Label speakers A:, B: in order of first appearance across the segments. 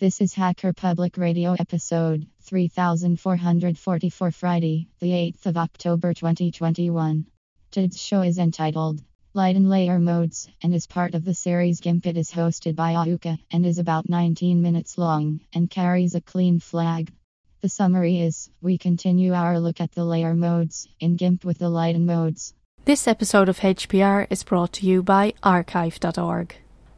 A: This is Hacker Public Radio episode 3444 Friday, the 8th of October 2021. Today's show is entitled Lighten Layer Modes and is part of the series GIMP. It is hosted by Ahuka and is about 19 minutes long and carries a clean flag. The summary is we continue our look at the layer modes in GIMP with the lighten modes.
B: This episode of HPR is brought to you by archive.org.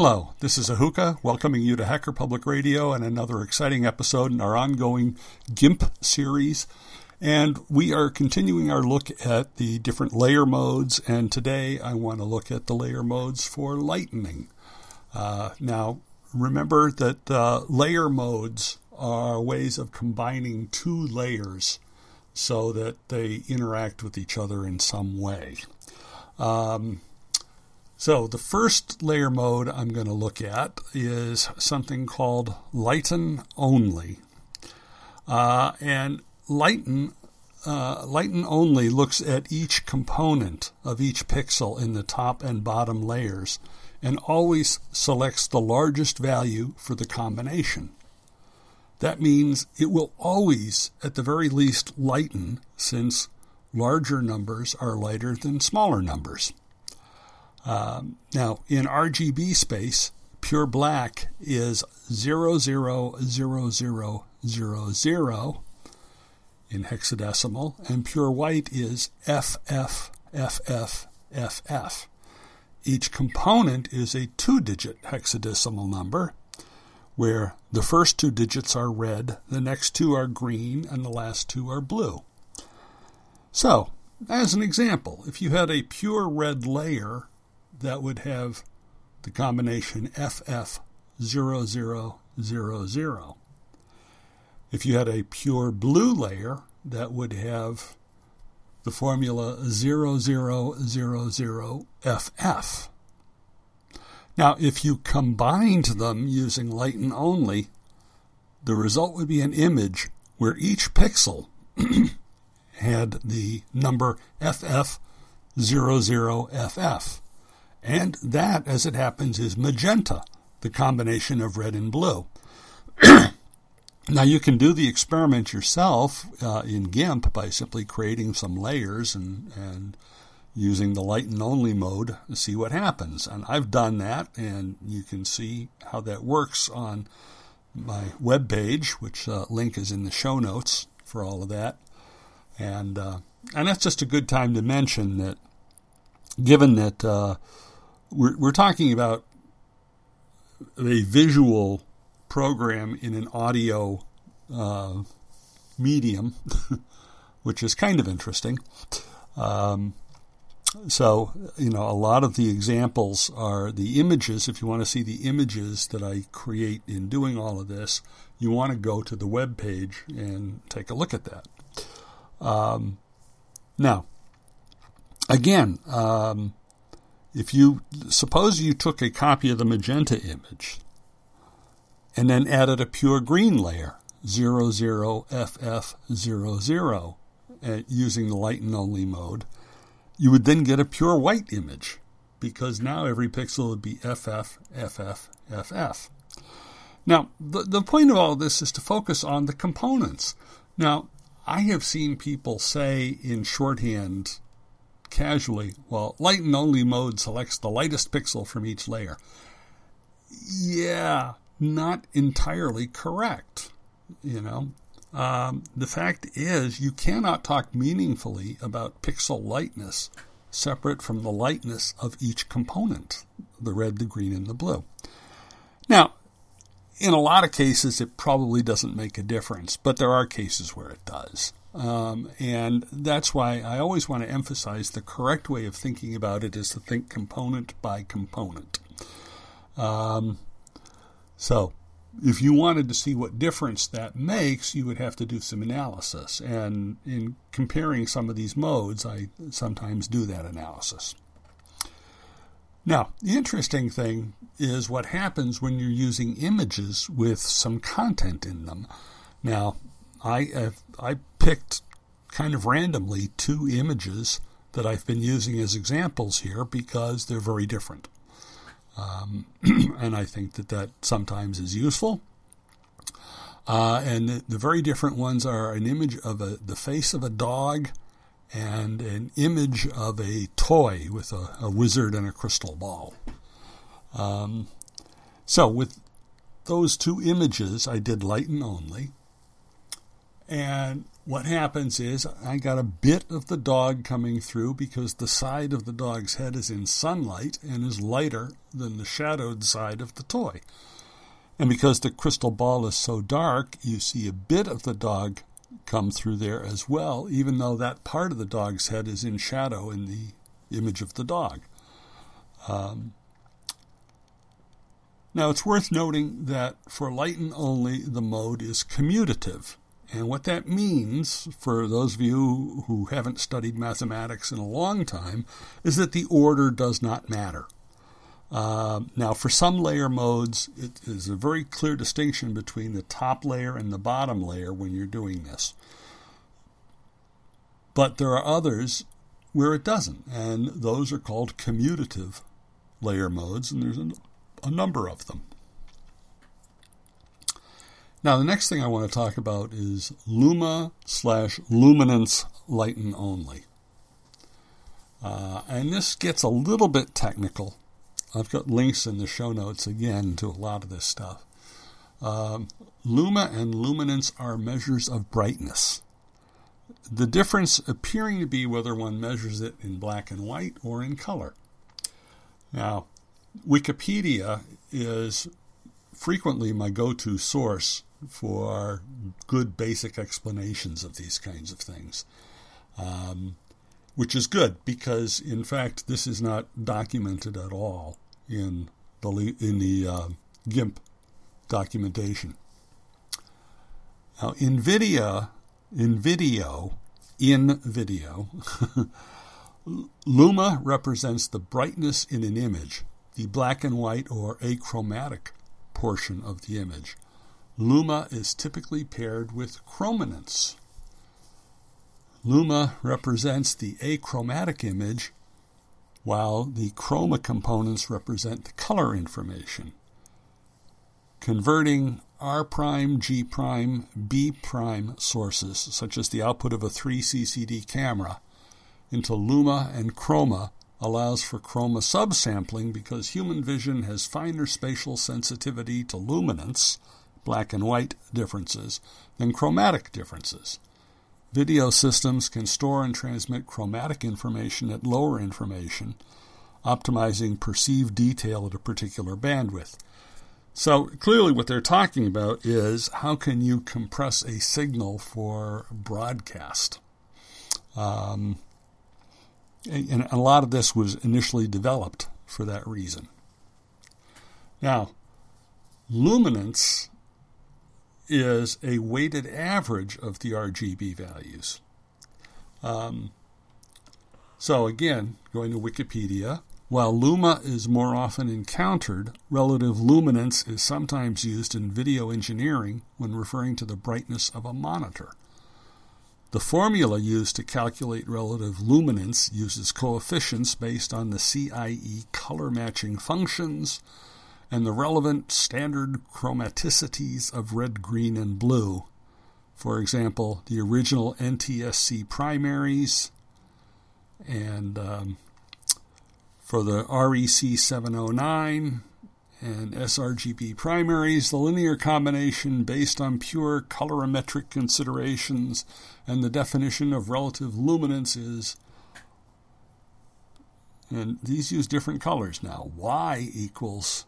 C: Hello, this is Ahuka, welcoming you to Hacker Public Radio and another exciting episode in our ongoing GIMP series. And we are continuing our look at the different layer modes, and today I want to look at the layer modes for lightning. Uh, now, remember that uh, layer modes are ways of combining two layers so that they interact with each other in some way. Um, so the first layer mode I'm going to look at is something called lighten only. Uh, and lighten, uh, lighten only looks at each component of each pixel in the top and bottom layers and always selects the largest value for the combination. That means it will always, at the very least, lighten since larger numbers are lighter than smaller numbers. Um, now, in RGB space, pure black is 000000 in hexadecimal, and pure white is FFFFFF. Each component is a two digit hexadecimal number, where the first two digits are red, the next two are green, and the last two are blue. So, as an example, if you had a pure red layer that would have the combination FF0000. If you had a pure blue layer, that would have the formula 0000FF. Now, if you combined them using lighten only, the result would be an image where each pixel had the number FF00FF. And that, as it happens, is magenta, the combination of red and blue. now, you can do the experiment yourself uh, in GIMP by simply creating some layers and, and using the lighten only mode to see what happens. And I've done that, and you can see how that works on my web page, which uh, link is in the show notes for all of that. And uh, and that's just a good time to mention that, given that uh, we're, we're talking about a visual program in an audio uh, medium, which is kind of interesting. Um, so, you know, a lot of the examples are the images. If you want to see the images that I create in doing all of this, you want to go to the web page and take a look at that. Um, now, again, um, if you suppose you took a copy of the magenta image and then added a pure green layer, 00FF00, uh, using the lighten only mode, you would then get a pure white image because now every pixel would be FF, FF, FF. Now, the, the point of all this is to focus on the components. Now, I have seen people say in shorthand casually, well, lighten only mode selects the lightest pixel from each layer. Yeah, not entirely correct. You know, um, the fact is, you cannot talk meaningfully about pixel lightness separate from the lightness of each component the red, the green, and the blue. Now, in a lot of cases, it probably doesn't make a difference, but there are cases where it does. Um, and that's why I always want to emphasize the correct way of thinking about it is to think component by component. Um, so, if you wanted to see what difference that makes, you would have to do some analysis. And in comparing some of these modes, I sometimes do that analysis. Now, the interesting thing is what happens when you're using images with some content in them. Now, I have, I picked kind of randomly two images that I've been using as examples here because they're very different. Um, and I think that that sometimes is useful. Uh, and the, the, very different ones are an image of a, the face of a dog and an image of a toy with a, a wizard and a crystal ball. Um, so, with those two images, I did lighten only. And what happens is I got a bit of the dog coming through because the side of the dog's head is in sunlight and is lighter than the shadowed side of the toy. And because the crystal ball is so dark, you see a bit of the dog come through there as well, even though that part of the dog's head is in shadow in the image of the dog. Um, now, it's worth noting that for lighten only, the mode is commutative. And what that means, for those of you who haven't studied mathematics in a long time, is that the order does not matter. Uh, now, for some layer modes, it is a very clear distinction between the top layer and the bottom layer when you're doing this. But there are others where it doesn't, and those are called commutative layer modes, and there's a, a number of them. Now, the next thing I want to talk about is Luma slash luminance lighten only. Uh, and this gets a little bit technical I've got links in the show notes again to a lot of this stuff. Um, luma and luminance are measures of brightness. The difference appearing to be whether one measures it in black and white or in color. Now, Wikipedia is frequently my go to source for good basic explanations of these kinds of things. Um, which is good because, in fact, this is not documented at all in the in the uh, GIMP documentation. Now, in video, in video, in video, Luma represents the brightness in an image, the black and white or achromatic portion of the image. Luma is typically paired with chrominance, Luma represents the achromatic image, while the chroma components represent the color information. Converting R prime, G prime, B prime sources, such as the output of a 3 CCD camera, into luma and chroma allows for chroma subsampling because human vision has finer spatial sensitivity to luminance, black and white differences, than chromatic differences. Video systems can store and transmit chromatic information at lower information, optimizing perceived detail at a particular bandwidth. So clearly, what they're talking about is how can you compress a signal for broadcast? Um, and a lot of this was initially developed for that reason. Now, luminance is a weighted average of the RGB values. Um, so, again, going to Wikipedia, while luma is more often encountered, relative luminance is sometimes used in video engineering when referring to the brightness of a monitor. The formula used to calculate relative luminance uses coefficients based on the CIE color matching functions and the relevant standard chromaticities of red, green, and blue. For example, the original NTSC primaries, and um, for the REC 709 and sRGB primaries, the linear combination based on pure colorimetric considerations and the definition of relative luminance is and these use different colors now. Y equals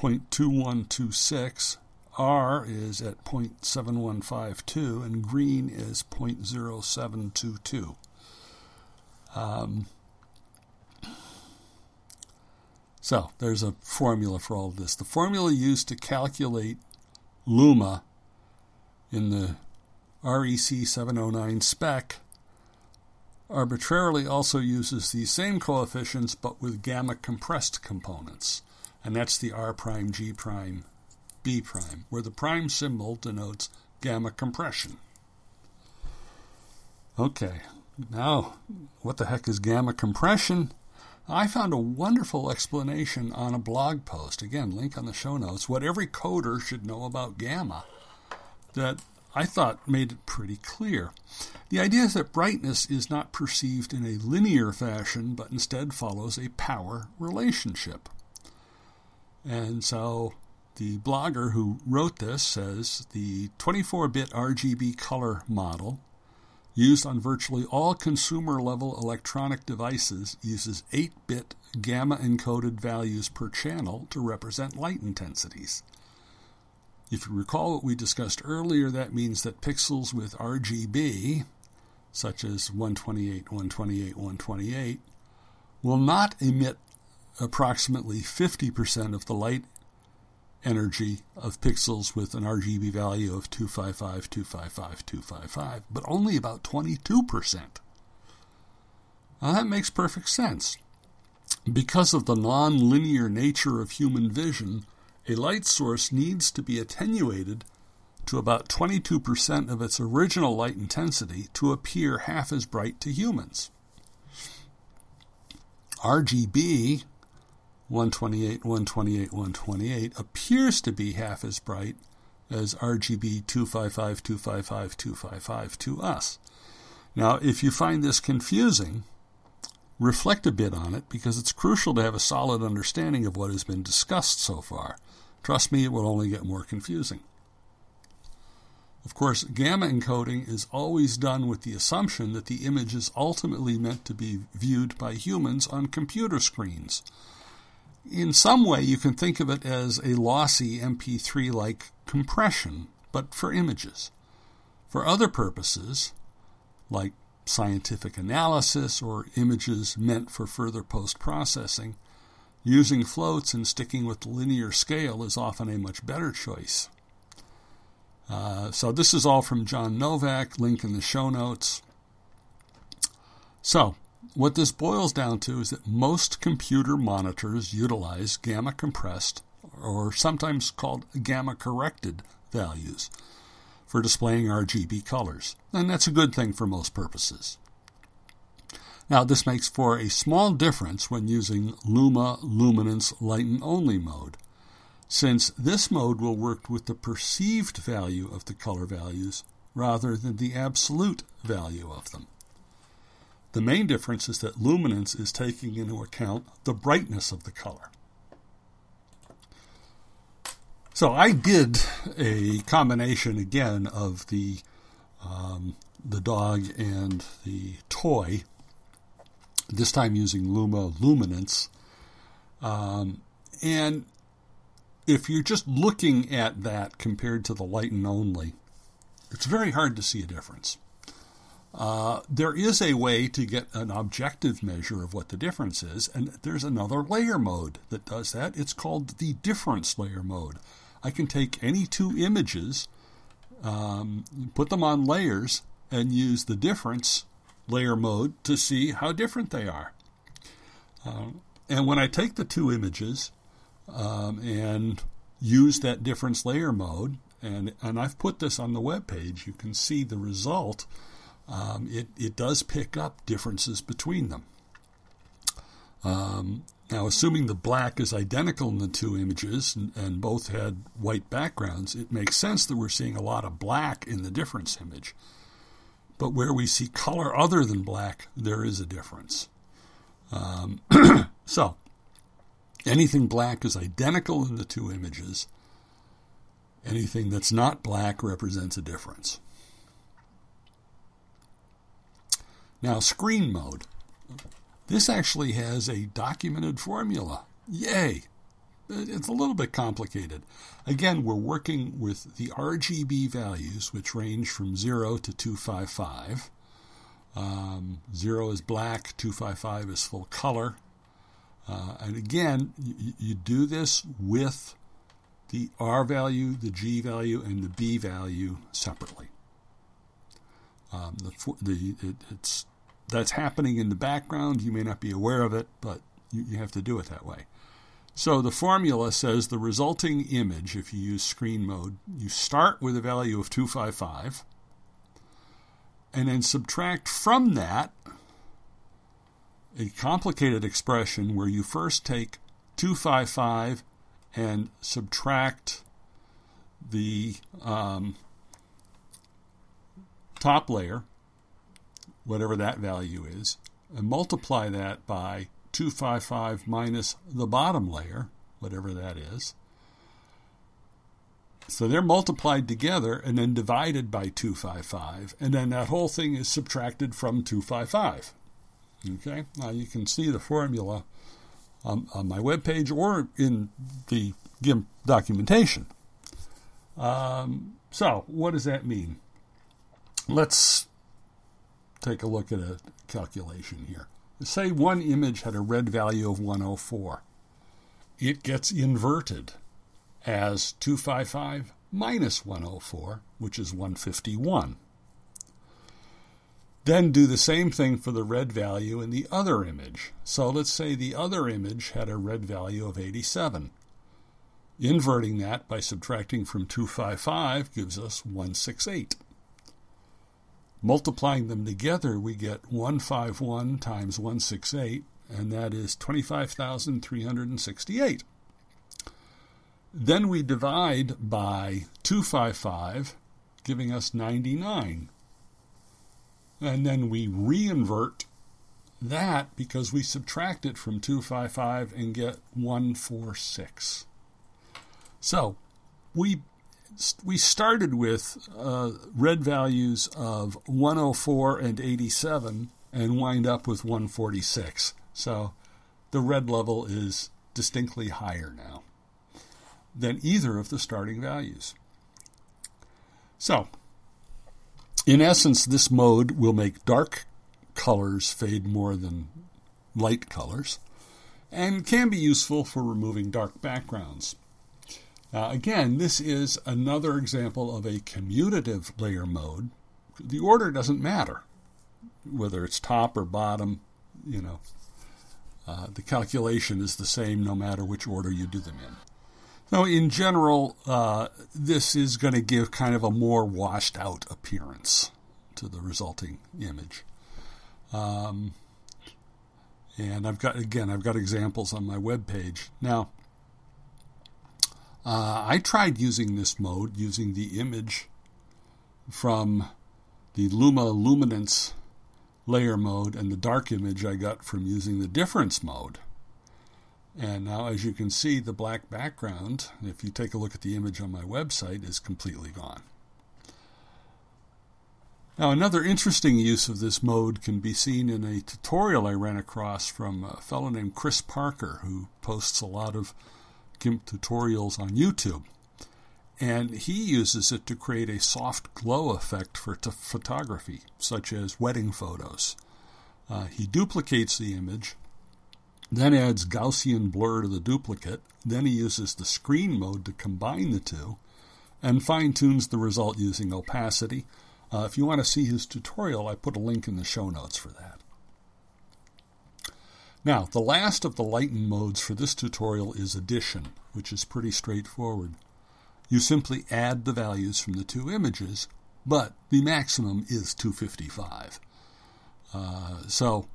C: 0.2126 R is at 0.7152 and green is 0.0722. Um, so there's a formula for all of this. The formula used to calculate luma in the REC 709 spec arbitrarily also uses these same coefficients but with gamma compressed components, and that's the R prime G prime B prime, where the prime symbol denotes gamma compression. Okay, now what the heck is gamma compression? I found a wonderful explanation on a blog post, again, link on the show notes, what every coder should know about gamma that I thought made it pretty clear. The idea is that brightness is not perceived in a linear fashion, but instead follows a power relationship. And so the blogger who wrote this says the 24 bit RGB color model used on virtually all consumer level electronic devices uses 8 bit gamma encoded values per channel to represent light intensities. If you recall what we discussed earlier, that means that pixels with RGB, such as 128, 128, 128, will not emit approximately 50% of the light energy of pixels with an RGB value of 255, 255, 255, but only about 22%. Now that makes perfect sense. Because of the non-linear nature of human vision, a light source needs to be attenuated to about 22% of its original light intensity to appear half as bright to humans. RGB 128, 128, 128 appears to be half as bright as RGB 255, 255, 255 to us. Now, if you find this confusing, reflect a bit on it because it's crucial to have a solid understanding of what has been discussed so far. Trust me, it will only get more confusing. Of course, gamma encoding is always done with the assumption that the image is ultimately meant to be viewed by humans on computer screens. In some way, you can think of it as a lossy MP3 like compression, but for images. For other purposes, like scientific analysis or images meant for further post processing, Using floats and sticking with linear scale is often a much better choice. Uh, so this is all from John Novak, link in the show notes. So, what this boils down to is that most computer monitors utilize gamma compressed, or sometimes called gamma corrected, values for displaying RGB colors. And that's a good thing for most purposes. Now, this makes for a small difference when using Luma Luminance Lighten Only mode, since this mode will work with the perceived value of the color values rather than the absolute value of them. The main difference is that luminance is taking into account the brightness of the color. So I did a combination again of the um, the dog and the toy this time using Luma Luminance. Um, and if you're just looking at that compared to the Lighten Only, it's very hard to see a difference. Uh, there is a way to get an objective measure of what the difference is, and there's another layer mode that does that. It's called the difference layer mode. I can take any two images, um, put them on layers, and use the difference layer mode to see how different they are. Um, and when I take the two images um, and use that difference layer mode, and, and I've put this on the web page, you can see the result. Um, it, it does pick up differences between them. Um, now, assuming the black is identical in the two images and, and, both had white backgrounds, it makes sense that we're seeing a lot of black in the difference image. But where we see color other than black, there is a difference. Um, so, anything black is identical in the two images. Anything that's not black represents a difference. Now, screen mode. This actually has a documented formula. Yay! it's a little bit complicated. Again, we're working with the RGB values, which range from 0 to 255. Um, 0 is black, 255 is full color. Uh, and again, you, you do this with the R value, the G value, and the B value separately. Um, the, the it, it's that's happening in the background. You may not be aware of it, but you, you have to do it that way. So the formula says the resulting image, if you use screen mode, you start with a value of 255 and then subtract from that a complicated expression where you first take 255 and subtract the um, top layer, whatever that value is, and multiply that by 255 minus the bottom layer, whatever that is. So they're multiplied together and then divided by 255, and then that whole thing is subtracted from 255. Okay, now you can see the formula on, on my webpage or in the GIMP documentation. Um, so, what does that mean? Let's take a look at a calculation here. Say one image had a red value of 104. It gets inverted as 255 minus 104, which is 151. Then do the same thing for the red value in the other image. So let's say the other image had a red value of 87. Inverting that by subtracting from 255 gives us 168. Multiplying them together, we get 151 times 168, and that is 25,368. Then we divide by 255, giving us 99. And then we reinvert that because we subtract it from 255 and get 146. So we we started with uh, red values of 104 and 87 and wind up with 146. So the red level is distinctly higher now than either of the starting values. So, in essence, this mode will make dark colors fade more than light colors and can be useful for removing dark backgrounds. Uh, again, this is another example of a commutative layer mode. The order doesn't matter, whether it's top or bottom, you know. Uh, the calculation is the same no matter which order you do them in. So, in general, uh, this is going to give kind of a more washed out appearance to the resulting image. Um, and I've got, again, I've got examples on my web page. Now, uh, I tried using this mode using the image from the Luma Luminance layer mode and the dark image I got from using the difference mode. And now, as you can see, the black background, if you take a look at the image on my website, is completely gone. Now, another interesting use of this mode can be seen in a tutorial I ran across from a fellow named Chris Parker, who posts a lot of tutorials on YouTube. And he uses it to create a soft glow effect for t- photography, such as wedding photos. Uh, he duplicates the image, then adds Gaussian blur to the duplicate, then he uses the screen mode to combine the two, and fine tunes the result using opacity. Uh, if you want to see his tutorial, I put a link in the show notes for that. Now, the last of the lighten modes for this tutorial is addition, which is pretty straightforward. You simply add the values from the two images, but the maximum is 255. Uh, so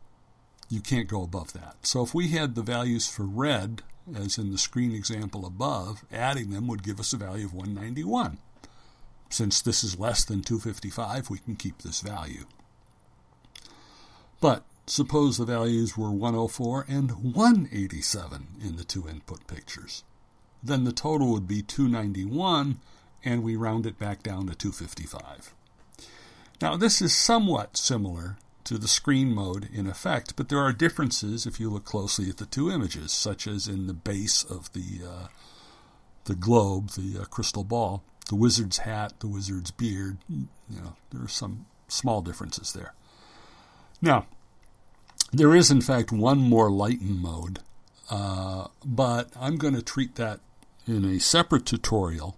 C: you can't go above that. So if we had the values for red, as in the screen example above, adding them would give us a value of 191. Since this is less than 255, we can keep this value. But Suppose the values were 104 and 187 in the two input pictures. Then the total would be 291, and we round it back down to 255. Now, this is somewhat similar to the screen mode in effect, but there are differences if you look closely at the two images, such as in the base of the uh, the globe, the uh, crystal ball, the wizard's hat, the wizard's beard. You know, there are some small differences there. Now, there is in fact one more lighten mode, uh, but I'm going to treat that in a separate tutorial.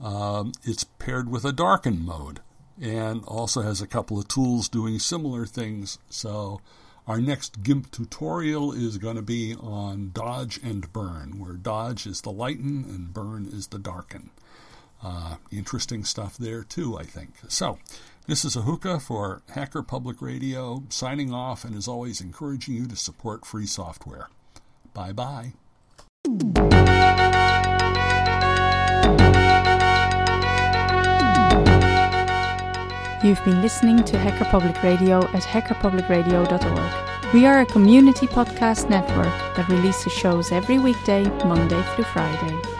C: Um, it's paired with a darken mode and also has a couple of tools doing similar things. So our next GIMP tutorial is going to be on dodge and burn, where dodge is the lighten and burn is the darken. Uh, interesting stuff there too, I think. So this is Ahuka for Hacker Public Radio, signing off and as always encouraging you to support free software. Bye bye.
B: You've been listening to Hacker Public Radio at hackerpublicradio.org. We are a community podcast network that releases shows every weekday, Monday through Friday.